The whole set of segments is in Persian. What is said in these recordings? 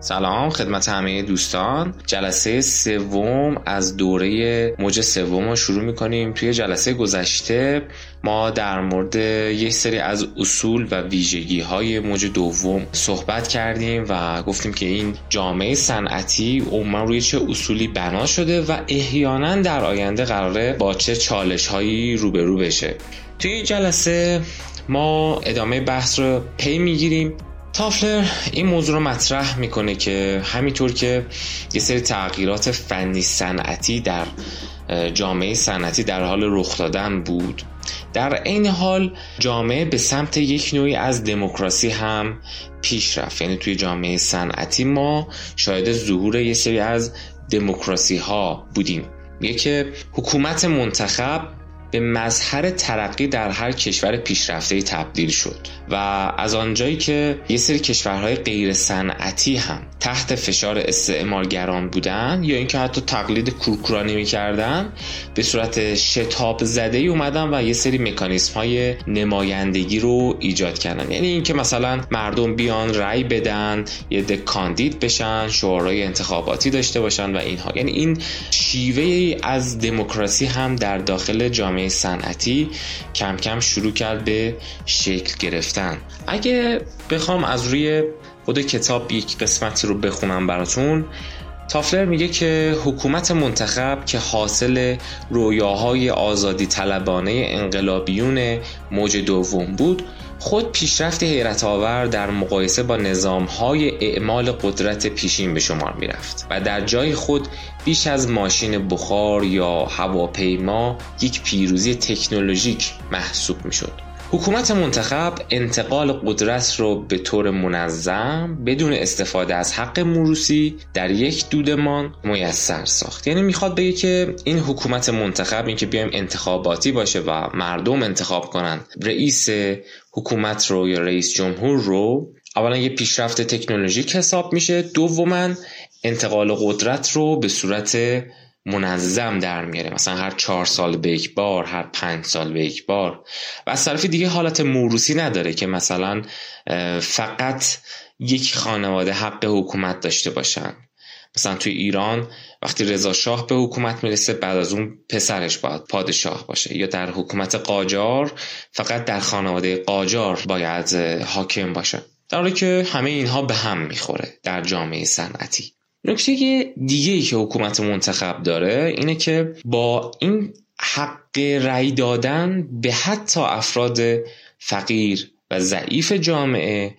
سلام خدمت همه دوستان. جلسه سوم از دوره موج سوم رو شروع می‌کنیم. توی جلسه گذشته ما در مورد یک سری از اصول و ویژگی های موج دوم صحبت کردیم و گفتیم که این جامعه صنعتی عموما روی چه اصولی بنا شده و احیانا در آینده قراره با چه چالش هایی روبرو بشه. توی این جلسه ما ادامه بحث رو پی می‌گیریم. تافلر این موضوع رو مطرح می‌کنه که همینطور که یه سری تغییرات فنی صنعتی در جامعه صنعتی در حال رخ دادن بود. در عین حال جامعه به سمت یک نوعی از دموکراسی هم پیش رفت. یعنی توی جامعه صنعتی ما شاهد ظهور یه سری از دموکراسی ها بودیم. که حکومت منتخب به مظهر ترقی در هر کشور پیشرفته تبدیل شد و از آنجایی که یه سری کشورهای غیر صنعتی هم تحت فشار استعمارگران بودن یا اینکه حتی تقلید کورکورانی می‌کردن به صورت شتاب زده ای اومدن و یه سری مکانیسم های نمایندگی رو ایجاد کردن. یعنی اینکه مثلا مردم بیان رأی بدن یه کاندید بشن شورای انتخاباتی داشته باشن و اینها. یعنی این شیوه از دموکراسی هم در داخل جامعه صنعتی کم کم شروع کرد به شکل گرفتن. اگه بخوام از روی خود کتاب یک قسمتی رو بخونم براتون تافلر میگه که حکومت منتخب که حاصل رویاهای آزادی طلبانه انقلابیون موج دوم بود خود پیشرفت حیرت آور در مقایسه با نظام های اعمال قدرت پیشین به شمار می رفت و در جای خود بیش از ماشین بخار یا هواپیما یک پیروزی تکنولوژیک محسوب می شد. حکومت منتخب انتقال قدرت رو به طور منظم بدون استفاده از حق موروسی در یک دودمان میسر ساخت. یعنی می‌خواد بگه که این حکومت منتخب این که بیایم انتخاباتی باشه و مردم انتخاب کنند رئیس حکومت رو یا رئیس جمهور رو اولا یه پیشرفت تکنولوژیک حساب میشه دوما انتقال قدرت رو به صورت منظم در میاره. مثلا هر چهار سال به یک بار هر پنج سال به یک بار. و از طرف دیگه حالت موروسی نداره که مثلا فقط یک خانواده حق حکومت داشته باشن. مثلا توی ایران وقتی رضا شاه به حکومت می‌رسه بعد از اون پسرش باید پادشاه باشه. یا در حکومت قاجار فقط در خانواده قاجار باید حاکم باشه. در حالی که همه اینها به هم می‌خوره در جامعه صنعتی. نکته دیگه ای که حکومت منتخب داره اینه که با این حق رأی دادن به حتی افراد فقیر و ضعیف جامعه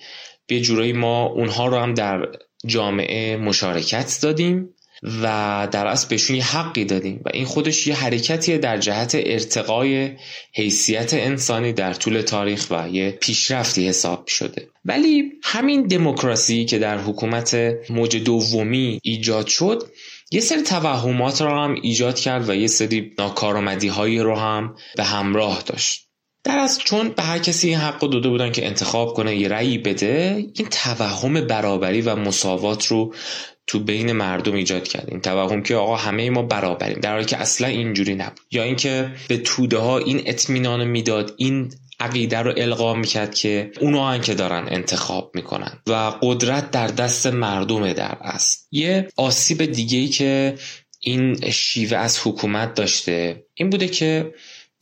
به جورایی ما اونها رو هم در جامعه مشارکت دادیم. و در اصل بهشون یه حقی دادیم و این خودش یه حرکتیه در جهت ارتقای حیثیت انسانی در طول تاریخ و یه پیشرفتی حساب شده. ولی همین دموکراسی که در حکومت موج دومی ایجاد شد یه سری توهمات رو هم ایجاد کرد و یه سری ناکارآمدی هایی رو هم به همراه داشت. در از چون به هر کسی این حق داده بودن که انتخاب کنه یه رأی بده این توهم برابری و مساوات رو تو بین مردم ایجاد کرد. این توهم که آقا همه ما برابریم در حالی که اصلا اینجوری نبود. یا اینکه به توده ها این اطمینان می‌داد این عقیده رو القا می‌کرد که اونها که دارن انتخاب می‌کنن. و قدرت در دست مردم در است. یه آسیب دیگه ای که این شیوه از حکومت داشته این بوده که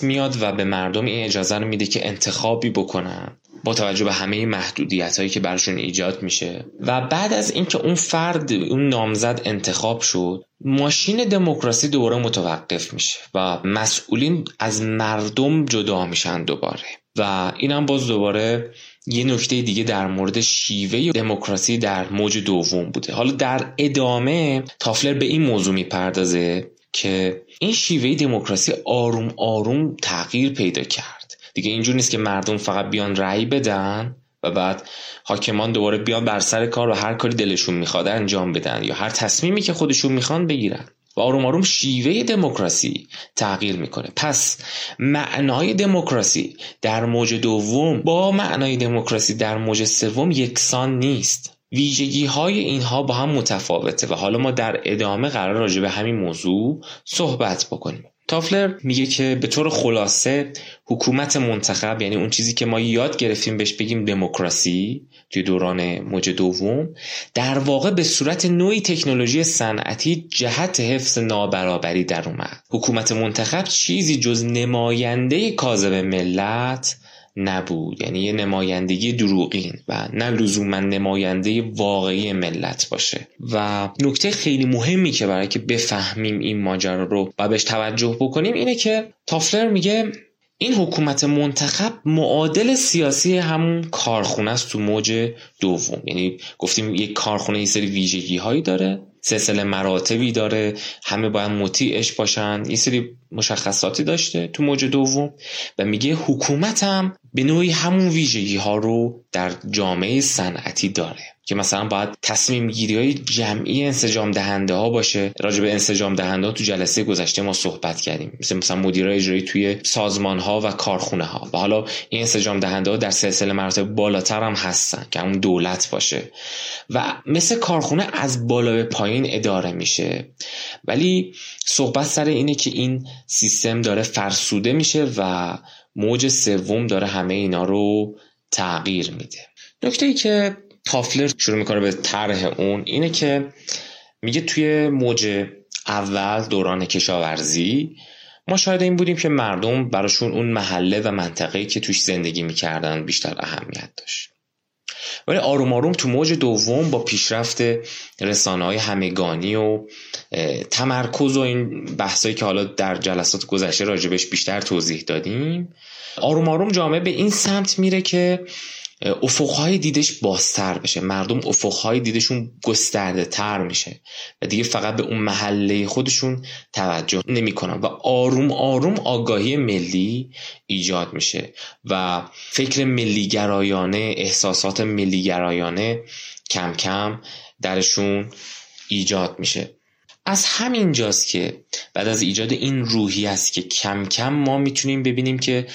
میاد و به مردم این اجازه رو میده که انتخابی بکنن با توجه به همه محدودیت هایی که برشون ایجاد میشه. و بعد از اینکه اون فرد اون نامزد انتخاب شد ماشین دموکراسی دوباره متوقف میشه و مسئولین از مردم جدا میشن دوباره. و اینم باز دوباره یه نکته دیگه در مورد شیوه دموکراسی در موج دوم بوده. حالا در ادامه تافلر به این موضوع می‌پردازه. که این شیوه دموکراسی آروم آروم تغییر پیدا کرد. دیگه اینجور نیست که مردم فقط بیان رأی بدن و بعد حاکمان دوباره بیان بر سر کار و هر کاری دلشون می‌خواد انجام بدن یا هر تصمیمی که خودشون می‌خوان بگیرن. و آروم آروم شیوه دموکراسی تغییر می‌کنه. پس معنای دموکراسی در موج دوم با معنای دموکراسی در موج سوم یکسان نیست. ویژگی های اینها با هم متفاوته و حالا ما در ادامه قرار راجع به همین موضوع صحبت بکنیم. تافلر میگه که به طور خلاصه حکومت منتخب یعنی اون چیزی که ما یاد گرفتیم بهش بگیم دموکراسی توی دوران موج دوم در واقع به صورت نوعی تکنولوژی صنعتی جهت حفظ نابرابری در اومد. حکومت منتخب چیزی جز نماینده کاذب ملت نبود. یعنی یه نمایندگی دروغین و نه لزوما نماینده واقعی ملت باشه. و نکته خیلی مهمی که برای که بفهمیم این ماجرا رو و بهش توجه بکنیم اینه که تافلر میگه این حکومت منتخب معادل سیاسی همون کارخونه است تو موج دوم. یعنی گفتیم یک کارخونه یه سری ویژگی هایی داره سلسله مراتبی داره همه باید مطیعش باشن. یه سری مشخصاتی داشته تو موج دوم و میگه حکومت هم به نوعی همون ویژگی ها رو در جامعه صنعتی داره که مثلا باید تصمیم گیری های جمعی انسجام دهنده ها باشه. راجع به انسجام دهنده ها تو جلسه گذشته ما صحبت کردیم. مثل مثلا مدیرای اجرایی توی سازمان ها و کارخونه ها. و حالا این انسجام دهنده ها در سلسله مراتب بالاتر هم هستن که اون دولت باشه. و مثل کارخونه از بالا به پایین اداره میشه. ولی صحبت سر اینه که این سیستم داره فرسوده میشه و موج سوم داره همه اینا رو تغییر میده. نکته ای که تافلر شروع می‌کنه به طرح اون اینه که میگه توی موج اول دوران کشاورزی ما شاید این بودیم که مردم براشون اون محله و منطقه‌ای که توش زندگی می‌کردن بیشتر اهمیت داشت. ولی آروم آروم تو موج دوم با پیشرفت رسانه های همگانی و تمرکز و این بحثایی که حالا در جلسات گذشته راجبش بیشتر توضیح دادیم آروم آروم جامعه به این سمت میره که افقهای دیدش بازتر بشه. مردم افقهای دیدشون گسترده تر میشه و دیگه فقط به اون محله خودشون توجه نمی‌کنن و آروم آروم آگاهی ملی ایجاد میشه و فکر ملیگرایانه احساسات ملیگرایانه کم کم درشون ایجاد میشه. از همین جاست که بعد از ایجاد این روحی است که کم کم ما می‌تونیم ببینیم که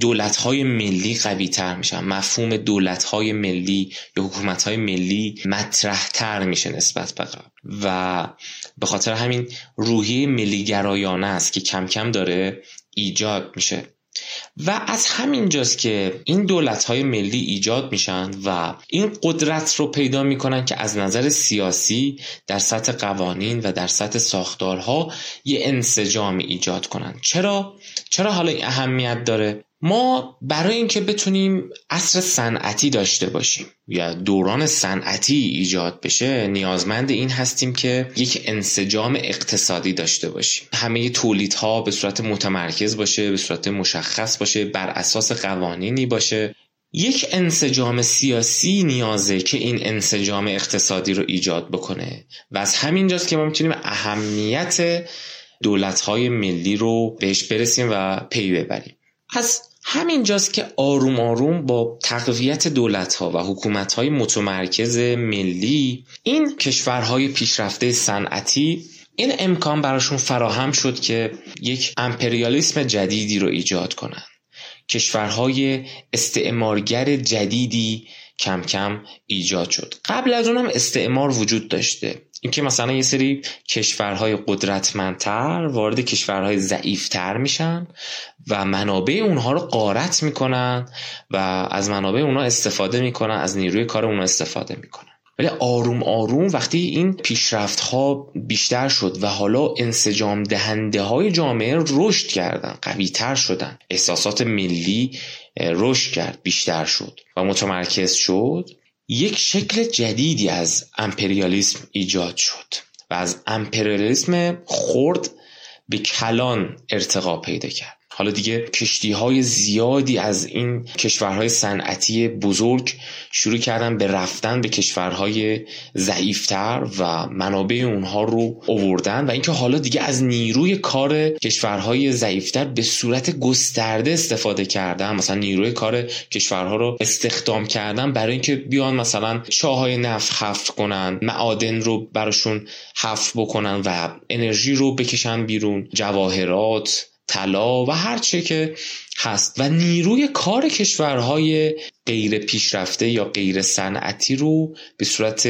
دولت های ملی قوی تر میشن. مفهوم دولت های ملی یا حکومت های ملی مطرح تر میشه نسبت به قبل و به خاطر همین روحی ملی گرایانه است که کم کم داره ایجاد میشه. و از همین جاست که این دولت های ملی ایجاد میشن و این قدرت رو پیدا می‌کنن که از نظر سیاسی در سطح قوانین و در سطح ساختارها یه انسجام ایجاد کنن چرا؟ چرا حالا این اهمیت داره؟ ما برای اینکه بتونیم عصر صنعتی داشته باشیم یا دوران صنعتی ایجاد بشه نیازمند این هستیم که یک انسجام اقتصادی داشته باشیم. همه تولیدها به صورت متمرکز باشه به صورت مشخص باشه بر اساس قوانینی باشه. یک انسجام سیاسی نیازه که این انسجام اقتصادی رو ایجاد بکنه و از همینجاست که ما می‌تونیم اهمیت دولت‌های ملی رو بهش برسیم و پی ببریم. از همینجاست که آروم آروم با تقویت دولت ها و حکومت های متمرکز ملی این کشورهای پیشرفته صنعتی این امکان براشون فراهم شد که یک امپریالیسم جدیدی رو ایجاد کنند کشورهای استعمارگر جدیدی کم کم ایجاد شد. قبل از اونم استعمار وجود داشته. اینکه مثلا یه سری کشورهای قدرتمندتر وارد کشورهای ضعیفتر میشن و منابع اونها رو قارت می‌کنن و از منابع اونها استفاده می‌کنن از نیروی کار اونها استفاده می‌کنن. ولی آروم آروم وقتی این پیشرفت ها بیشتر شد و حالا انسجام دهنده های جامعه رشد کردن قوی تر شدن احساسات ملی رشد کرد بیشتر شد و متمرکز شد یک شکل جدیدی از امپریالیسم ایجاد شد و از امپریالیسم خرد به کلان ارتقا پیدا کرد. حالا دیگه کشتی های زیادی از این کشورهای صنعتی بزرگ شروع کردن به رفتن به کشورهای ضعیفتر و منابع اونها رو اووردن و اینکه حالا دیگه از نیروی کار کشورهای ضعیفتر به صورت گسترده استفاده کردن مثلا نیروی کار کشورها رو استخدام کردن برای اینکه بیان مثلا چاهای نفت حفر کنن معادن رو براشون حفر بکنن و انرژی رو بکشن بیرون جواهرات طلا و هر چه که هست و نیروی کار کشورهای غیر پیشرفته یا غیر صنعتی رو به صورت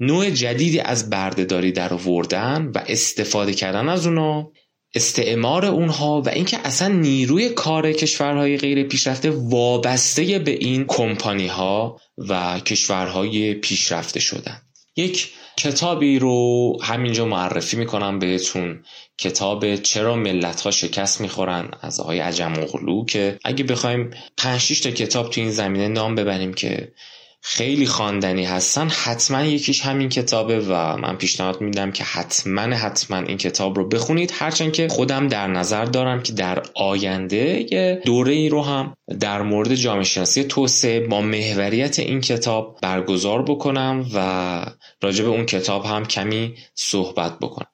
نوع جدیدی از بردهداری در آوردن و استفاده کردن از اونا استعمار اونها و اینکه اصلا نیروی کار کشورهای غیر پیشرفته وابسته به این کمپانی ها و کشورهای پیشرفته شدن. یک کتابی رو همینجا معرفی می‌کنم بهتون. کتاب چرا ملت ها شکست می‌خورن از آقای عجم اغلو که اگه بخوایم 5 تا کتاب تو این زمینه نام ببریم که خیلی خواندنی هستن. حتما یکیش همین کتابه و من پیشنهاد میدم که حتما حتما این کتاب رو بخونید. هرچند که خودم در نظر دارم که در آینده یه دوره ای رو هم در مورد جامعه شناسی توسعه با محوریت این کتاب برگزار بکنم و راجع به اون کتاب هم کمی صحبت بکنم.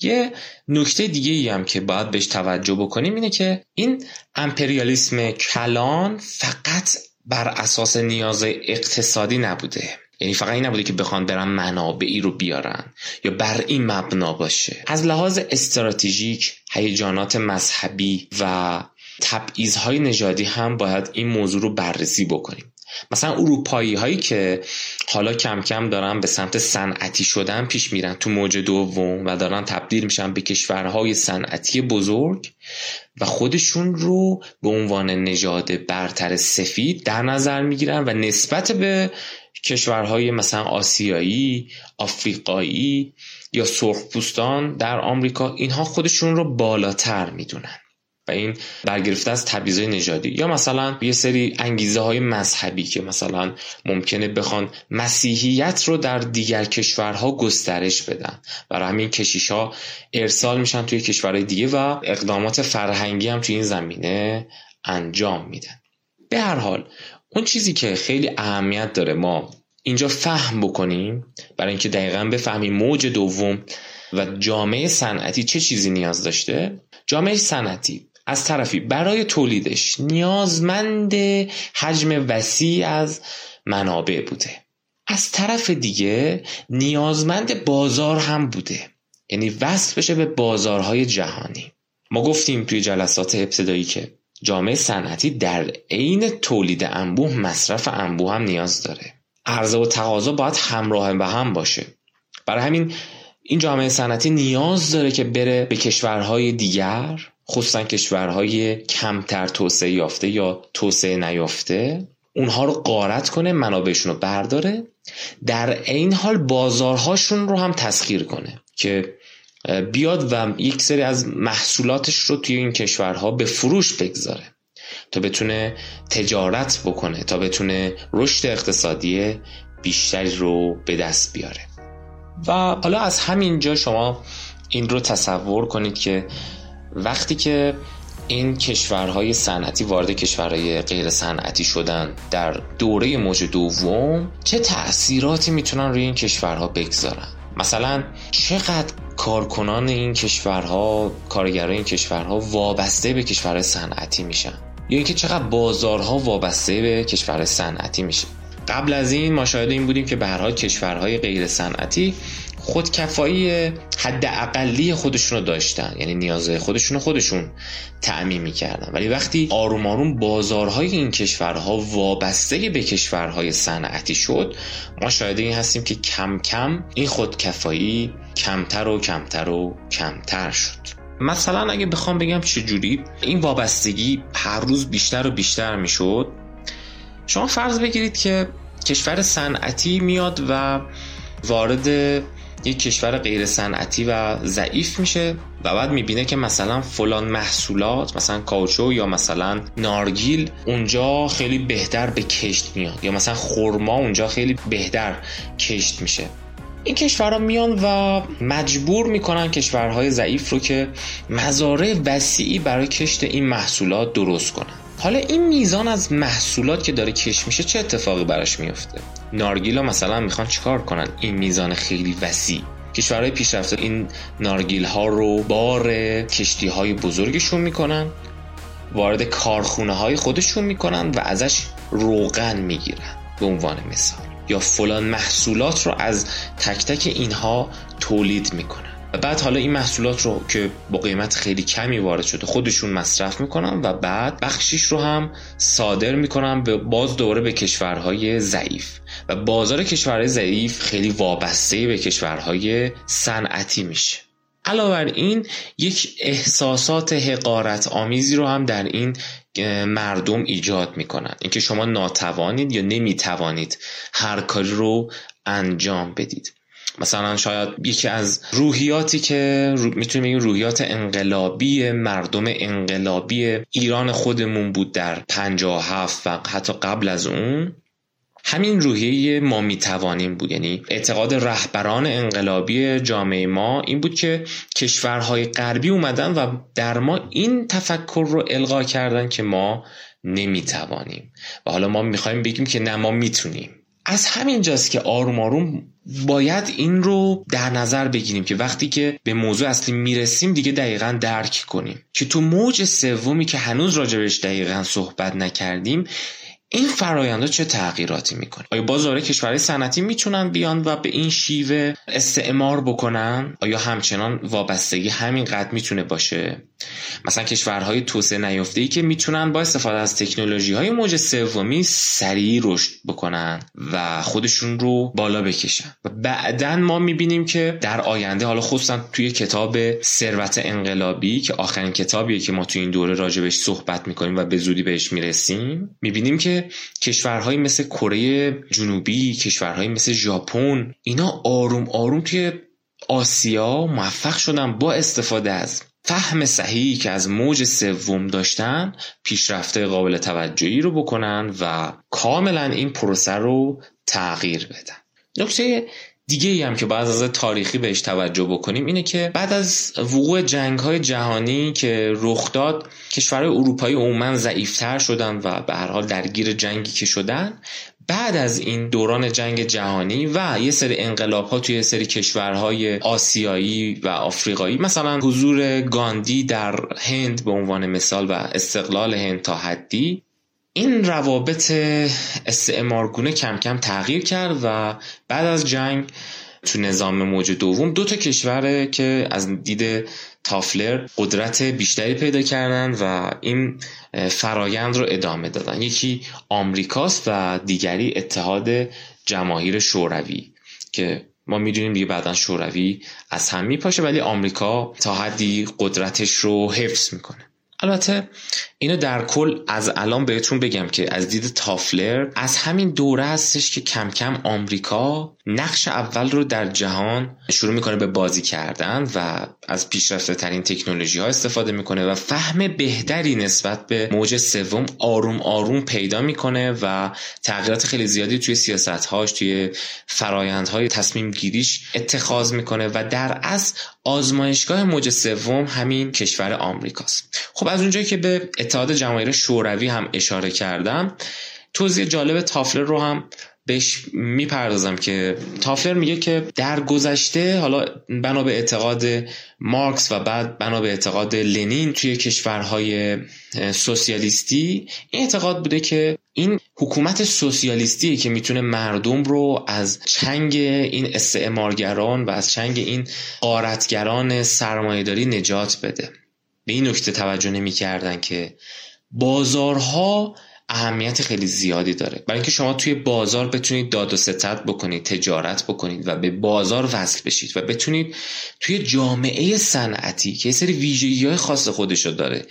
یه نکته دیگه ای هم که باید بهش توجه بکنیم اینه که این امپریالیسم کلان فقط بر اساس نیاز اقتصادی نبوده. یعنی فقط این نبوده که بخوان برن منابعی رو بیارن یا بر این مبنا باشه. از لحاظ استراتژیک هیجانات مذهبی و تبعیضهای نژادی هم باید این موضوع رو بررسی بکنیم. مثلا اروپایی هایی که حالا کم کم دارن به سمت صنعتی شدن پیش میرن تو موج دوم و دارن تبدیل میشن به کشورهای صنعتی بزرگ و خودشون رو به عنوان نژاد برتر سفید در نظر می‌گیرن و نسبت به کشورهای مثلا آسیایی، آفریقایی یا سرخپوستان در آمریکا اینها خودشون رو بالاتر می‌دونن. و این برگرفته از تبعیض نژادی. یا مثلا یه سری انگیزه های مذهبی که مثلا ممکنه بخوان مسیحیت رو در دیگر کشورها گسترش بدن. برای همین کشیش ها ارسال میشن توی کشورهای دیگه و اقدامات فرهنگی هم توی این زمینه انجام میدن. به هر حال اون چیزی که خیلی اهمیت داره ما اینجا فهم بکنیم برای اینکه دقیقا بفهمیم موج دوم و جامعه صنعتی چه چیزی نیاز داشته. جامعه صنعتی از طرفی. برای تولیدش نیازمند حجم وسیع از منابع بوده. از طرف دیگه نیازمند بازار هم بوده. یعنی وصل بشه به بازارهای جهانی. ما گفتیم توی جلسات ابتدایی که جامعه صنعتی در عین تولید انبوه مصرف انبوه هم نیاز داره. عرضه و تقاضا باید همراه به هم باشه. برای همین این جامعه صنعتی نیاز داره که بره به کشورهای دیگر خصوصا کشورهای کمتر توسعه یافته یا توسعه نیافته اونها رو قارت کنه منابعشون رو برداره در این حال بازارهاشون رو هم تسخیر کنه که بیاد و یک سری از محصولاتش رو توی این کشورها به فروش بگذاره تا بتونه تجارت بکنه تا بتونه رشد اقتصادی بیشتری رو به دست بیاره. و حالا از همین جا شما این رو تصور کنید که وقتی که این کشورهای صنعتی وارد کشورهای غیر صنعتی شدن در دوره موج دوم چه تأثیراتی می‌تونن روی این کشورها بگذارن؟ مثلا چقدر کارکنان این کشورها کارگرای این کشورها وابسته به کشورهای صنعتی میشن؟ یا اینکه چقدر بازارها وابسته به کشور صنعتی میشه؟ قبل از این ما شاهد این بودیم که به هر حال کشورهای غیر صنعتی خودکفایی حد اقلی خودشون رو داشتن. یعنی نیازهای خودشون رو خودشون تعمین می‌کردن. ولی وقتی آروم آروم بازارهای این کشورها وابسته به کشورهای صنعتی شد ما شاهد این هستیم که کم کم این خودکفایی کمتر و کمتر و کمتر شد. مثلا اگه بخوام بگم چجوری این وابستگی هر روز بیشتر و بیشتر می‌شد شما فرض بگیرید که کشور صنعتی میاد و وارد یک کشور غیر صنعتی و ضعیف میشه و بعد می‌بینه که مثلا فلان محصولات مثلا کاوچو یا مثلا نارگیل اونجا خیلی بهتر به کشت میاد یا مثلا خرما اونجا خیلی بهتر کشت میشه. این کشورها میان و مجبور می‌کنن کشورهای ضعیف رو که مزارع وسیعی برای کشت این محصولات درست کنن. حالا این میزان از محصولات که داره کش میشه چه اتفاقی براش میفته؟ نارگیلا مثلا می‌خوان چیکار کنن؟ این میزان خیلی وسیع. کشورهای پیشرفته این نارگیل ها رو بار کشتی های بزرگشون می‌کنن وارد کارخونه های خودشون می‌کنن و ازش روغن می‌گیرن به عنوان مثال. یا فلان محصولات رو از تک تک اینها تولید می‌کنن. و بعد حالا این محصولات رو که با قیمت خیلی کمی وارد شده خودشون مصرف می‌کنن و بعد بخشیش رو هم صادر می‌کنن به باز دوره به کشورهای ضعیف. و بازار کشورهای ضعیف خیلی وابسته به کشورهای صنعتی میشه. علاوه بر این یک احساسات حقارت آمیزی رو هم در این مردم ایجاد می‌کنن. اینکه شما ناتوانید یا نمی‌توانید هر کاری رو انجام بدید. مثلا شاید یکی از روحیاتی که رو... می‌تونیم بگیم روحیات انقلابی مردم انقلابی ایران خودمون بود در 57 و حتی قبل از اون همین روحیه ما می‌توانیم بود. یعنی اعتقاد رهبران انقلابی جامعه ما این بود که کشورهای غربی اومدن و در ما این تفکر رو القا کردن که ما نمی‌توانیم. و حالا ما می‌خوایم بگیم که نه ما می‌تونیم. از همین جاست که آروم آروم باید این رو در نظر بگیریم که وقتی که به موضوع اصلی می‌رسیم دیگه دقیقا درک کنیم. که تو موج سومی که هنوز راجبش دقیقا صحبت نکردیم این فرایندها چه تغییراتی می‌کنه؟ آیا باز داره کشورهای صنعتی می‌تونن بیان و به این شیوه استعمار بکنن؟ آیا همچنان وابستگی همین قد می‌تونه باشه؟ مثلا کشورهای توسعه نیافته ای که می‌تونن با استفاده از تکنولوژی های موج سومی سریع رشد بکنن و خودشون رو بالا بکشن. و بعدا ما می‌بینیم که در آینده حالا خصوصا توی کتاب ثروت انقلابی که آخرین کتابیه که ما توی این دوره راجبش صحبت می‌کنیم و به زودی بهش می‌رسیم می‌بینیم که کشورهایی مثل کره جنوبی کشورهایی مثل ژاپن اینا آروم آروم توی آسیا موفق شدن با استفاده از فهم صحیحی که از موج سوم داشتن پیشرفته قابل توجهی رو بکنن و کاملا این پروسه رو تغییر بدن. نکته دیگه ای هم که بعد از تاریخی بهش توجه بکنیم اینه که بعد از وقوع جنگ های جهانی که رخ داد کشورهای اروپایی عموما ضعیفتر شدن و به هر حال درگیر جنگی که شدن. بعد از این دوران جنگ جهانی و یه سری انقلاب ها توی یه سری کشورهای آسیایی و آفریقایی مثلا حضور گاندی در هند به عنوان مثال و استقلال هند تا حدی این روابط استعمارگونه کم کم تغییر کرد و بعد از جنگ تو نظام موج دوم دو تا کشوره که از دید تافلر قدرت بیشتری پیدا کردن و این فرایند رو ادامه دادن. یکی آمریکاست و دیگری اتحاد جماهیر شوروی که ما می‌دونیم دیگه بعدا شوروی از هم میپاشه ولی آمریکا تا حدی قدرتش رو حفظ می‌کنه. البته اینو در کل از الان بهتون بگم که از دید تافلر از همین دوره هستش که کم کم آمریکا نقش اول رو در جهان شروع می‌کنه به بازی کردن و از پیشرفته ترین تکنولوژی ها استفاده می‌کنه و فهم بهتری نسبت به موج سوم آروم آروم پیدا می‌کنه و تغییرات خیلی زیادی توی سیاست هاش توی های تصمیم گیریش اتخاذ می‌کنه و در از آزمایشگاه موج سوم همین کشور آمریکاست. خب از اونجایی که به اتحاد جماهیر شوروی هم اشاره کردم توضیح جالب تافلر رو هم بهش می‌پردازم که تافلر میگه که در گذشته حالا بنا به اعتقاد مارکس و بعد بنا به اعتقاد لنین توی کشورهای سوسیالیستی این اعتقاد بوده که این حکومت سوسیالیستی که می‌تونه مردم رو از چنگ این استعمارگران و از چنگ این قارتگران سرمایهداری نجات بده. به این نکته توجه نمی‌کردن که بازارها اهمیت خیلی زیادی داره. برای اینکه شما توی بازار بتونید داد و ستد بکنید تجارت بکنید و به بازار وصل بشید و بتونید توی جامعه صنعتی که یه سری ویژگی های خاص خودشو داره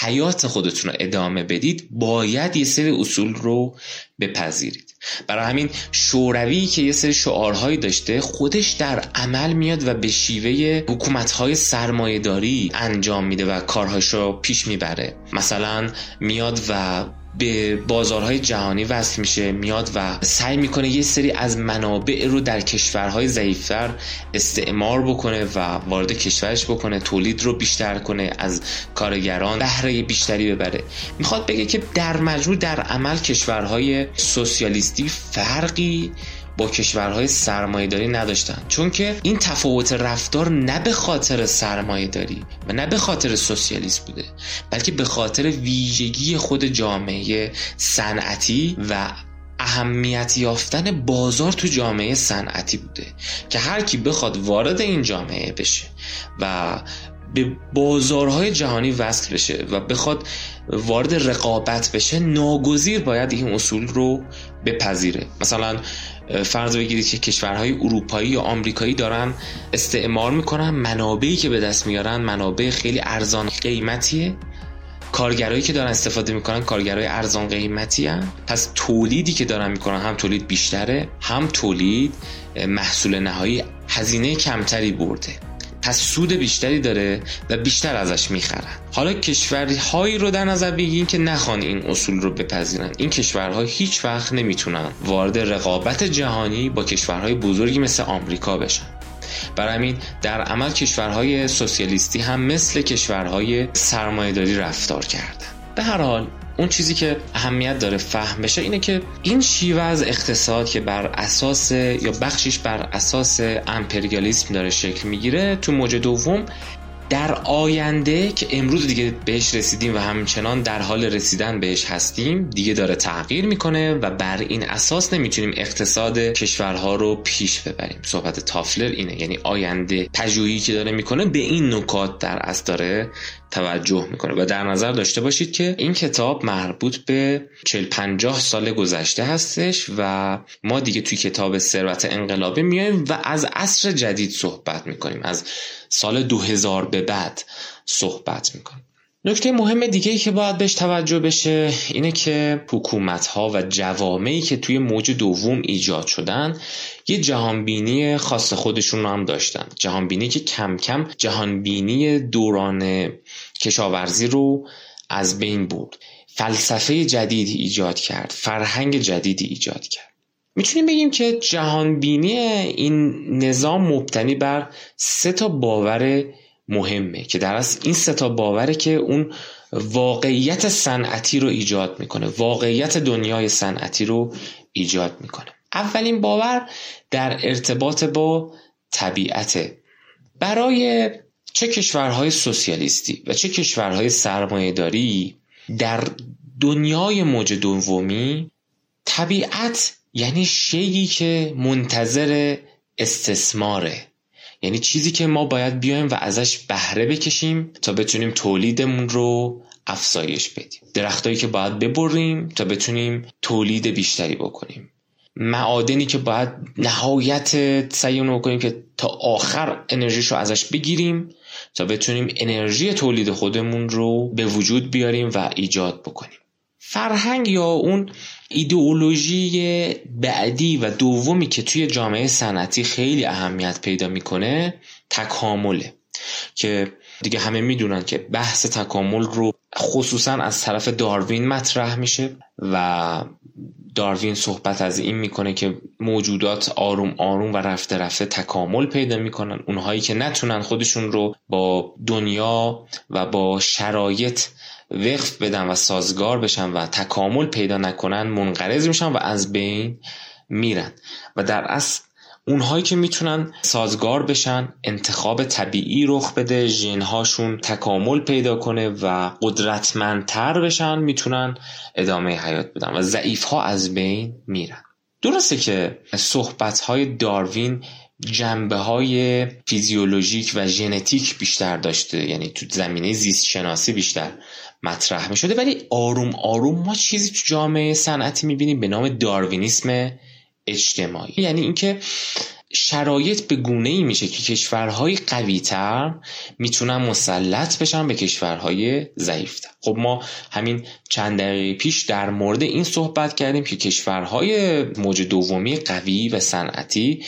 حیات خودتون رو ادامه بدید باید یه سری اصول رو بپذیرید. برای همین شوروی که یه سری شعارهایی داشته خودش در عمل میاد و به شیوه حکومتهای سرمایهداری انجام میده و کارهاش رو پیش می‌بره. مثلا میاد و به بازارهای جهانی وصل میشه میاد و سعی می‌کنه یه سری از منابع رو در کشورهای ضعیفتر استعمار بکنه و وارد کشورش بکنه تولید رو بیشتر کنه از کارگران بهره بیشتری ببره. می‌خواد بگه که در مجموع در عمل کشورهای سوسیالیستی فرقی با کشورهای سرمایه داری نداشتن. چون که این تفاوت رفتار نه به خاطر سرمایه داری و نه به خاطر سوسیالیسم بوده بلکه به خاطر ویژگی خود جامعه صنعتی و اهمیت یافتن بازار تو جامعه صنعتی بوده که هر کی بخواد وارد این جامعه بشه و به بازارهای جهانی وصل بشه و بخواد وارد رقابت بشه ناگزیر باید این اصول رو بپذیره. مثلا فرض بگیرید که کشورهای اروپایی یا آمریکایی دارن استعمار می‌کنن منابعی که به دست میارن منابع خیلی ارزان قیمتیه کارگرایی که دارن استفاده می‌کنن کارگرای ارزان قیمتی هم. پس تولیدی که دارن می‌کنن هم تولید بیشتره هم تولید محصول نهایی هزینه کمتری برده پس سود بیشتری داره و بیشتر ازش می‌خرن. حالا کشورهایی رو در نظر بگیریم که نخوان این اصول رو بپذیرن. این کشورها هیچ وقت نمی‌تونن وارد رقابت جهانی با کشورهای بزرگی مثل آمریکا بشن. برای همین در عمل کشورهای سوسیالیستی هم مثل کشورهای سرمایهداری رفتار کردن. به هر حال اون چیزی که اهمیت داره فهم بشه اینه که این شیوه از اقتصاد که بر اساس یا بخشش بر اساس امپریالیسم داره شکل می‌گیره تو موج دوم در آینده که امروز دیگه بهش رسیدیم و همچنان در حال رسیدن بهش هستیم دیگه داره تغییر می‌کنه و بر این اساس نمی‌تونیم اقتصاد کشورها رو پیش ببریم. صحبت تافلر اینه یعنی آینده پژوهی که داره می‌کنه به این نکات در از داره توجه می‌کنه. و در نظر داشته باشید که این کتاب مربوط به 40 50 سال گذشته هستش و ما دیگه توی کتاب ثروت انقلابی میایم و از عصر جدید صحبت می‌کنیم از سال 2000 به بعد صحبت می‌کنیم. نکته مهم دیگه ای که باید بهش توجه بشه اینه که حکومت ها و جوامعی که توی موج دوم ایجاد شدن یه جهانبینی خاص خودشون رو هم داشتن. جهانبینی که کم کم جهانبینی دوران کشاورزی رو از بین برد فلسفه جدیدی ایجاد کرد فرهنگ جدیدی ایجاد کرد. می‌تونیم بگیم که جهانبینی این نظام مبتنی بر سه تا باور مهمه که در اصل این سه تا باوره که اون واقعیت صنعتی رو ایجاد می‌کنه واقعیت دنیای صنعتی رو ایجاد می‌کنه. اولین باور در ارتباط با طبیعت. برای چه کشورهای سوسیالیستی و چه کشورهای سرمایهداری در دنیای موج دومی طبیعت یعنی شیعی که منتظر استثماره. یعنی چیزی که ما باید بیایم و ازش بهره بکشیم تا بتونیم تولیدمون رو افزایش بدیم. درختایی که باید ببریم تا بتونیم تولید بیشتری بکنیم. معادنی که باید نهایت سعی رو بکنیم که تا آخر انرژیش رو ازش بگیریم تا بتونیم انرژی تولید خودمون رو به وجود بیاریم و ایجاد بکنیم. فرهنگ یا اون ایدئولوژی بعدی و دومی که توی جامعه صنعتی خیلی اهمیت پیدا می‌کنه تکامله که دیگه همه می‌دونن که بحث تکامل رو خصوصا از طرف داروین مطرح میشه و داروین صحبت از این می‌کنه که موجودات آروم آروم و رفته رفته تکامل پیدا می‌کنن. اونهایی که نتونن خودشون رو با دنیا و با شرایط وقف بدن و سازگار بشن و تکامل پیدا نکنن منقرض میشن و از بین میرن. و در اصل اونهایی که می‌تونن سازگار بشن انتخاب طبیعی رخ بده ژنهاشون تکامل پیدا کنه و قدرتمندتر بشن می‌تونن ادامه حیات بدن و ضعیف ها از بین میرن. درسته که صحبت های داروین جنبه های فیزیولوژیک و ژنتیک بیشتر داشته یعنی تو زمینه زیست شناسی بیشتر. مطرح می شده ولی آروم آروم ما چیزی تو جامعه صنعتی می‌بینیم به نام داروینیسم اجتماعی. یعنی اینکه شرایط به گونه ای میشه که کشورهای قوی تر می‌تونن مسلط بشن به کشورهای ضعیف خب ما همین چند دقیقه پیش در مورد این صحبت کردیم که کشورهای موج دومی قوی و صنعتی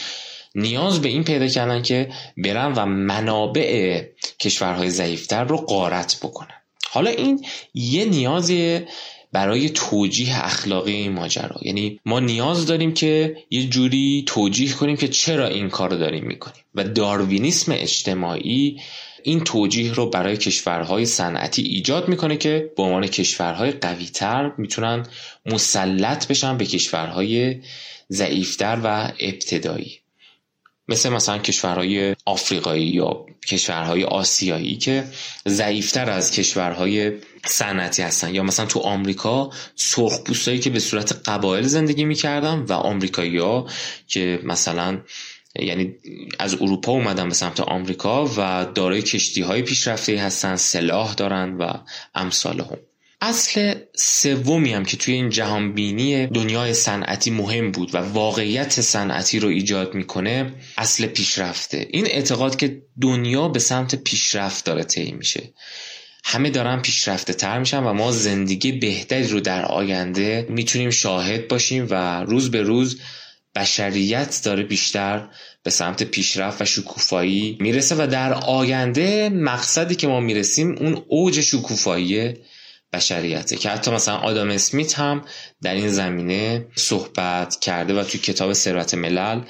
نیاز به این پیدا کردن که برن و منابع کشورهای ضعیفتر رو قارت بکنن. حالا این یه نیازی برای توجیه اخلاقی این ماجرا. یعنی ما نیاز داریم که یه جوری توجیه کنیم که چرا این کار داریم می‌کنیم. و داروینیسم اجتماعی این توجیه رو برای کشورهای صنعتی ایجاد می‌کنه که به عنوان کشورهای قویتر می‌تونن مسلط بشن به کشورهای ضعیفتر و ابتدایی. مثل مثلا کشورهای آفریقایی یا کشورهای آسیایی که ضعیفتر از کشورهای صنعتی هستن. یا مثلا تو آمریکا سرخپوستایی که به صورت قبایل زندگی می‌کردن و آمریکایی ها که مثلا یعنی از اروپا اومدن به سمت آمریکا و دارای کشتی های پیشرفته هستن سلاح دارن و امثال هم اصل سومی هم که توی این جهان بینی دنیای صنعتی مهم بود و واقعیت صنعتی رو ایجاد می‌کنه اصل پیشرفته. این اعتقاد که دنیا به سمت پیشرفت داره طی میشه. همه دارن پیشرفته تر میشن و ما زندگی بهتری رو در آینده می‌تونیم شاهد باشیم و روز به روز بشریت داره بیشتر به سمت پیشرفت و شکوفایی می‌رسه و در آینده مقصدی که ما می‌رسیم اون اوج شکوفایی بشریته. که حتی مثلا آدم اسمیت هم در این زمینه صحبت کرده و توی کتاب ثروت ملل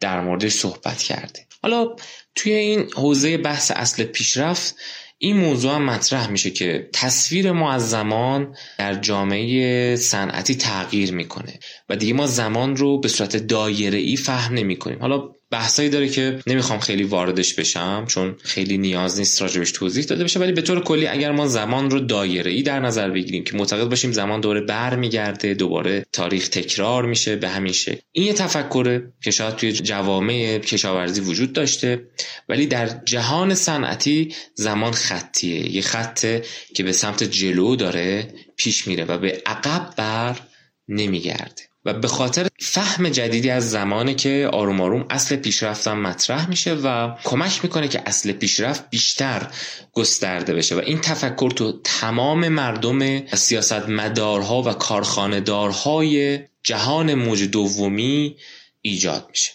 در موردش صحبت کرده. حالا توی این حوزه بحث اصل پیشرفت این موضوع هم مطرح میشه که تصویر ما از زمان در جامعه صنعتی تغییر می‌کنه و دیگه ما زمان رو به صورت دایره ای فهم نمی کنیم حالا بحثایی داره که نمی‌خوام خیلی واردش بشم چون خیلی نیاز نیست راجبش توضیح داده بشه ولی به طور کلی اگر ما زمان رو دایره ای در نظر بگیریم که معتقد باشیم زمان دوره برمیگرده دوباره تاریخ تکرار میشه به همین شکل. این یه تفکره که شاید توی جوامع کشاورزی وجود داشته ولی در جهان صنعتی زمان خطیه. یه خطه که به سمت جلو داره پیش میره و به عقب بر نمیگرده. و به خاطر فهم جدیدی از زمانه که آروم آروم اصل پیشرفتم مطرح میشه و کمک می‌کنه که اصل پیشرفت بیشتر گسترده بشه. و این تفکر تو تمام مردم سیاست مدارها و کارخاندارهای جهان موج دومی ایجاد میشه.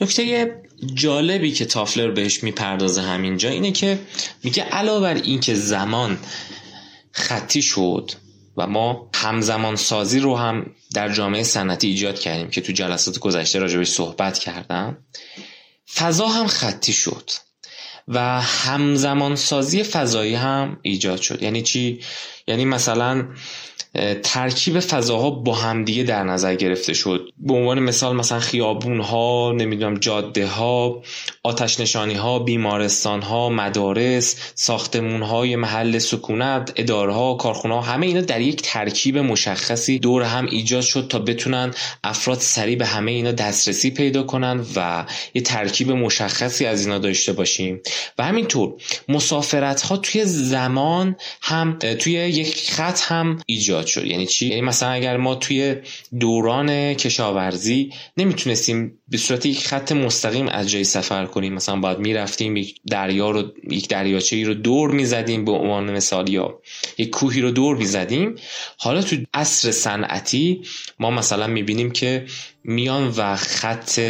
نکته جالبی که تافلر بهش می‌پردازه همینجا اینه که میگه علاوه بر اینکه زمان خطی شد و ما همزمان سازی رو هم در جامعه صنعتی ایجاد کردیم که تو جلسات گذشته راجبش صحبت کردم. فضا هم خطی شد و همزمان سازی فضایی هم ایجاد شد. یعنی چی؟ یعنی مثلا ترکیب فضاها با همدیگه در نظر گرفته شد. به عنوان مثال مثلا خیابون ها نمی‌دونم جاده ها آتش نشانی ها بیمارستان ها مدارس ساختمون های محل سکونت اداره ها کارخونه ها همه اینا در یک ترکیب مشخصی دور هم ایجاد شد تا بتونن افراد سریع به همه اینا دسترسی پیدا کنن و یه ترکیب مشخصی از اینا داشته باشیم. و همینطور مسافرت ها توی زمان هم توی یک خط هم ایجاد شد. یعنی چی؟ یعنی مثلا اگر ما توی دوران کشاورزی نمی‌تونستیم به صورت یک خط مستقیم از جای سفر کنیم. مثلا باید می‌رفتیم یک دریا رو یک دریاچه رو دور می‌زدیم به عنوان مثال یا یک کوهی رو دور می‌زدیم. حالا تو عصر صنعتی ما مثلا می‌بینیم که میان و خط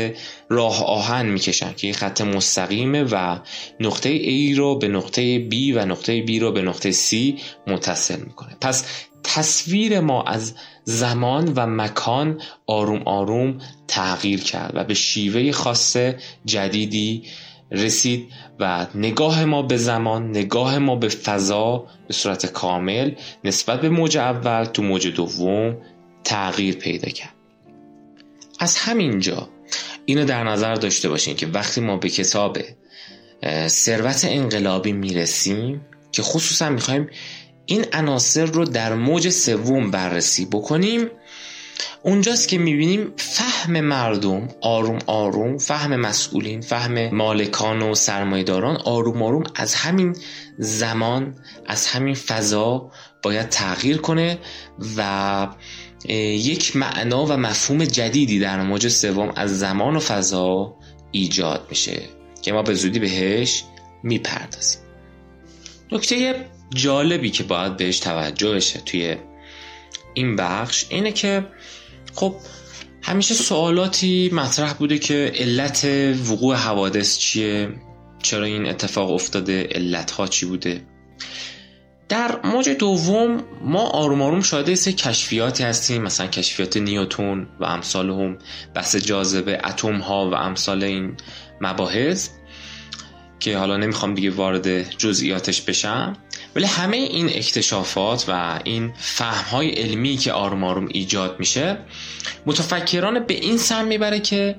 راه آهن می‌کشن که این خط مستقیمه و نقطه A رو به نقطه B و نقطه B رو به نقطه C متصل می‌کنه. پس تصویر ما از زمان و مکان آروم آروم تغییر کرد و به شیوه خاص جدیدی رسید و نگاه ما به زمان نگاه ما به فضا به صورت کامل نسبت به موج اول تو موج دوم تغییر پیدا کرد. از همینجا اینو در نظر داشته باشین که وقتی ما به کتاب ثروت انقلابی می‌رسیم که خصوصا می‌خوایم این عناصر رو در موج سوم بررسی بکنیم. اونجاست که می‌بینیم فهم مردم آروم آروم فهم مسئولین فهم مالکان و سرمایداران آروم آروم از همین زمان از همین فضا باید تغییر کنه و یک معنا و مفهوم جدیدی در موج سوم از زمان و فضا ایجاد میشه که ما به زودی بهش می‌پردازیم. نکته جالبی که باید بهش توجه بشه توی این بخش اینه که خب همیشه سوالاتی مطرح بوده که علت وقوع حوادث چیه؟ چرا این اتفاق افتاده؟ علت ها چی بوده؟ در موج دوم ما آروم آروم شاهد سه کشفیاتی هستیم مثلا کشفیات نیوتون و امثال هم بس جاذبه اتم ها و امثال این مباحث. که حالا نمی‌خوام دیگه وارد جزئیاتش بشم ولی همه این اکتشافات و این فهم های علمی که آروم آروم ایجاد میشه متفکران به این سم می‌بره که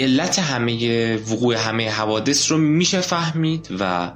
علت همه وقوع همه حوادث رو میشه فهمید و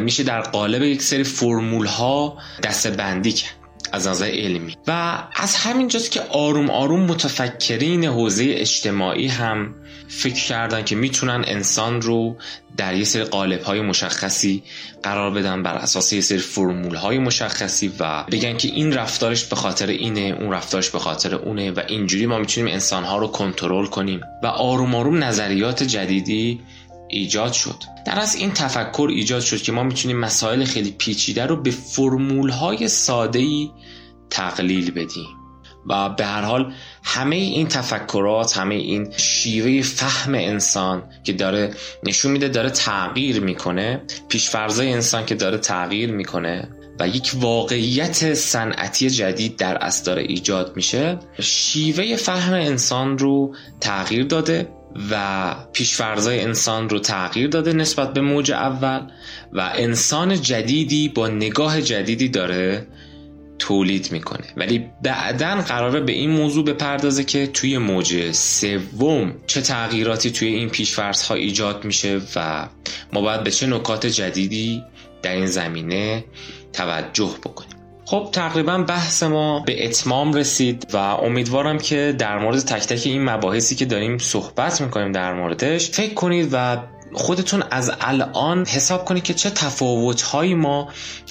میشه در قالب یک سری فرمول ها دسته بندی کرد. از نظر علمی. و از همینجاست که آروم آروم متفکرین حوزه اجتماعی هم فکر کردن که می‌تونن انسان رو در یه سری قالب های مشخصی قرار بدن بر اساس یه سری فرمول های مشخصی و بگن که این رفتارش به خاطر اینه اون رفتارش به خاطر اونه و اینجوری ما می‌تونیم انسان ها رو کنترل کنیم. و آروم آروم نظریات جدیدی ایجاد شد. در از این تفکر ایجاد شد که ما می‌تونیم مسائل خیلی پیچیده رو به فرمول های ساده ای تقلیل بدیم. و به هر حال همه این تفکرات همه این شیوه فهم انسان که داره نشون میده داره تغییر می‌کنه پیشفرزای انسان که داره تغییر می‌کنه و یک واقعیت صنعتی جدید در اصل داره ایجاد میشه شیوه فهم انسان رو تغییر داده و پیشفرزای انسان رو تغییر داده نسبت به موج اول و انسان جدیدی با نگاه جدیدی داره تولید می‌کنه. ولی بعدا قراره به این موضوع بپردازه که توی موج سوم چه تغییراتی توی این پیشفرزها ایجاد میشه و ما باید به چه نکات جدیدی در این زمینه توجه بکنیم. خب تقریبا بحث ما به اتمام رسید و امیدوارم که در مورد تک تک این مباحثی که داریم صحبت می‌کنیم در موردش فکر کنید و خودتون از الان حساب کنید که چه تفاوتهایی ما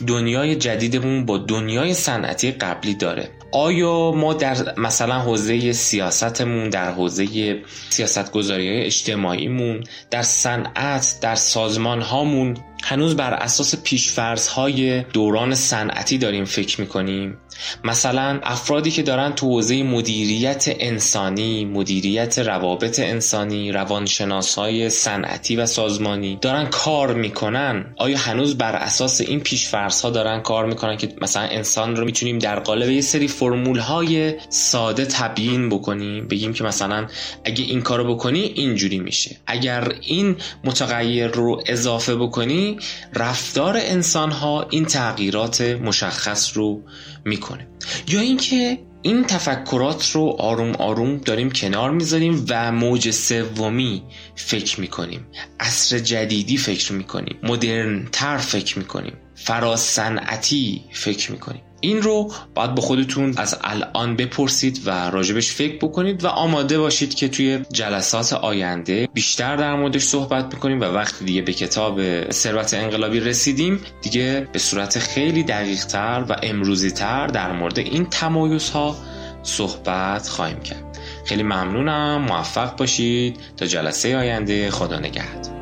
دنیای جدیدمون با دنیای صنعتی قبلی داره. آیا ما در مثلا حوزه سیاستمون در حوزه سیاست گذاری های اجتماعیمون در صنعت در سازمان هامون هنوز بر اساس پیشفرض های دوران صنعتی داریم فکر می‌کنیم. مثلا افرادی که دارن تو حوزه مدیریت انسانی مدیریت روابط انسانی روانشناس های صنعتی و سازمانی دارن کار می‌کنن. آیا هنوز بر اساس این پیشفرض ها دارن کار می‌کنن که مثلا انسان رو می‌تونیم در قالب یه سری فرمول های ساده تبیین بکنیم؟ بگیم که مثلا اگه این کارو بکنی اینجوری میشه. اگر این متغیر رو اضافه بکنی رفتار انسان ها این تغییرات مشخص رو می‌کنه. یا اینکه این تفکرات رو آروم آروم داریم کنار می‌ذاریم و موج سومی فکر می‌کنیم. عصر جدیدی فکر می‌کنیم. مدرن تر فکر می‌کنیم. فراسنعتی فکر می‌کنیم این رو باید با خودتون از الان بپرسید و راجبش فکر بکنید و آماده باشید که توی جلسات آینده بیشتر در موردش صحبت می‌کنیم و وقتی دیگه به کتاب ثروت انقلابی رسیدیم. دیگه به صورت خیلی دقیق تر و امروزی تر در مورد این تمایز ها صحبت خواهیم کرد. خیلی ممنونم. موفق باشید. تا جلسه آینده. خدا نگهد